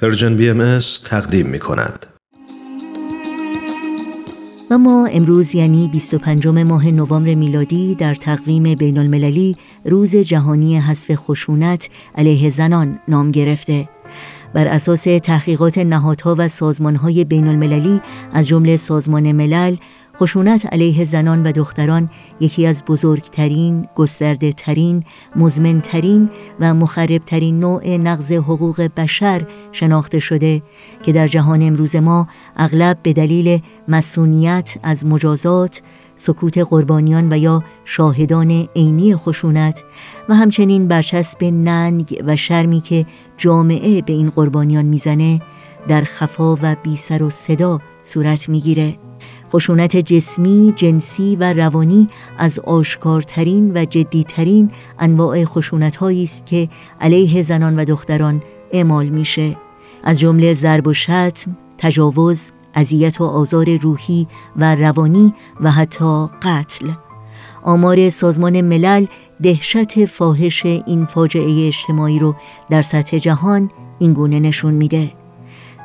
Persian BM تقدیم می کند. و ما امروز یعنی 25 ماه نوامبر میلادی در تقویم بین المللی روز جهانی حذف خشونت علیه زنان نام گرفته بر اساس تحقیقات نهادها و سازمانهای بین المللی از جمله سازمان ملل خشونت علیه زنان و دختران یکی از بزرگترین، گسترده ترین، مزمنترین و مخربترین نوع نقض حقوق بشر شناخته شده که در جهان امروز ما اغلب به دلیل مسئولیت از مجازات، سکوت قربانیان و یا شاهدان عینی خشونت و همچنین برچسب ننگ و شرمی که جامعه به این قربانیان می‌زنه در خفا و بی سر و صدا صورت می‌گیره. خشونت جسمی، جنسی و روانی از آشکارترین و جدیترین انواع خشونت است که علیه زنان و دختران اعمال میشه. از جمله ضرب و شتم، تجاوز، اذیت و آزار روحی و روانی و حتی قتل. آمار سازمان ملل دهشت فاحش این فاجعه اجتماعی رو در سطح جهان اینگونه نشون میده.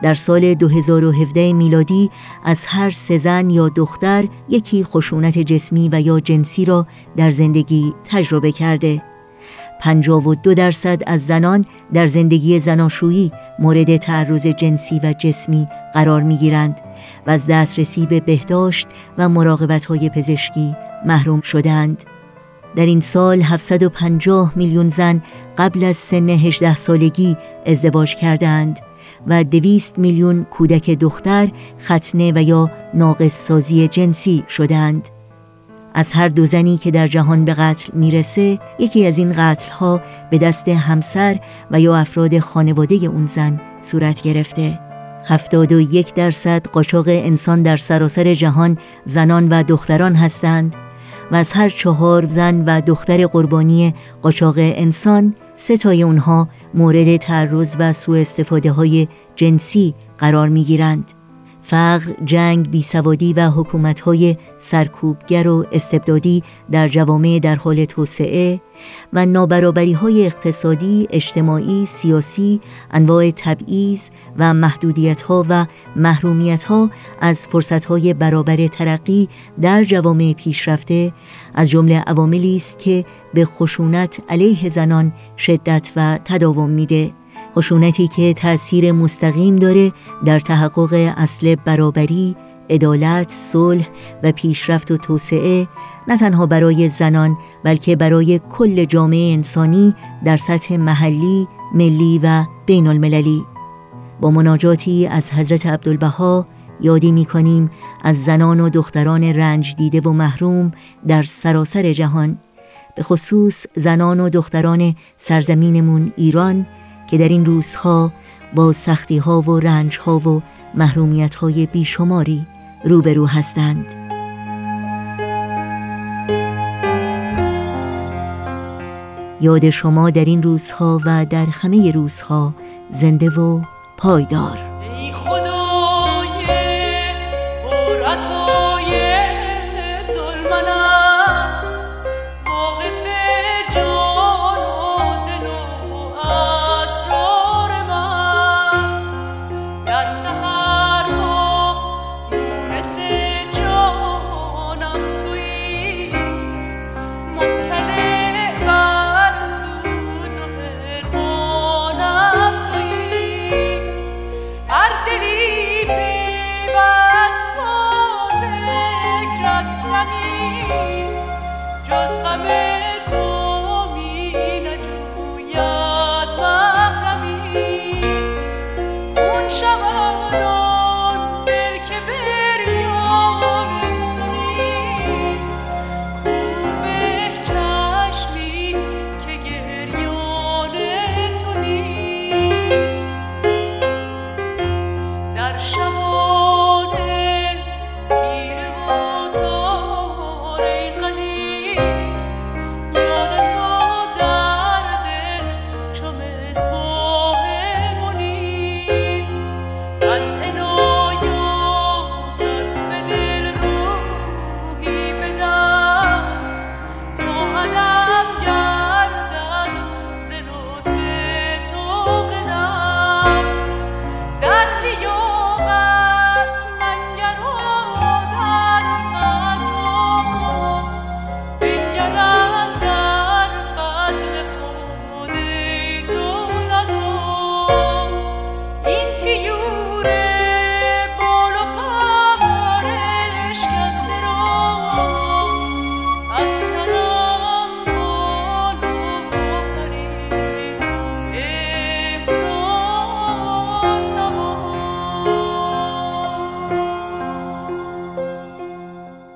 در سال 2017 میلادی از هر سه زن یا دختر یکی خشونت جسمی و یا جنسی را در زندگی تجربه کرده 52 درصد از زنان در زندگی زناشویی مورد تعرض جنسی و جسمی قرار می گیرند و از دسترسی به بهداشت و مراقبت های پزشکی محروم شدند. در این سال 750 میلیون زن قبل از سن 18 سالگی ازدواج کردند و دویست میلیون کودک دختر ختنه و یا ناقص سازی جنسی شدند از هر دو زنی که در جهان به قتل می‌رسه یکی از این قتل ها به دست همسر و یا افراد خانواده اون زن صورت گرفته. هفتاد و یک درصد قاچاق انسان در سراسر جهان زنان و دختران هستند و از هر چهار زن و دختر قربانی قاچاق انسان سه تای اونها مورد تعرض و سوء استفاده های جنسی قرار می گیرند. فقر، جنگ، بیسوادی و حکومت‌های سرکوبگر و استبدادی در جوامع در حال توسعه و های اقتصادی، اجتماعی، سیاسی، انواع تبعیض و محدودیت‌ها و محرومیت‌ها از فرصت‌های برابر ترقی در جوامع پیشرفته از جمله عواملی است که به خشونت علیه زنان شدت و تداوم میده. خشونتی که تأثیر مستقیم داره در تحقق اصل برابری، عدالت، صلح و پیشرفت و توسعه نه تنها برای زنان بلکه برای کل جامعه انسانی در سطح محلی، ملی و بین المللی با مناجاتی از حضرت عبدالبها یادی می کنیم از زنان و دختران رنج دیده و محروم در سراسر جهان. به خصوص زنان و دختران سرزمینمون ایران که در این روزها با سختی ها و رنج ها و محرومیت های بیشماری روبرو هستند. یاد شما در این روزها و در همه روزها زنده و پایدار.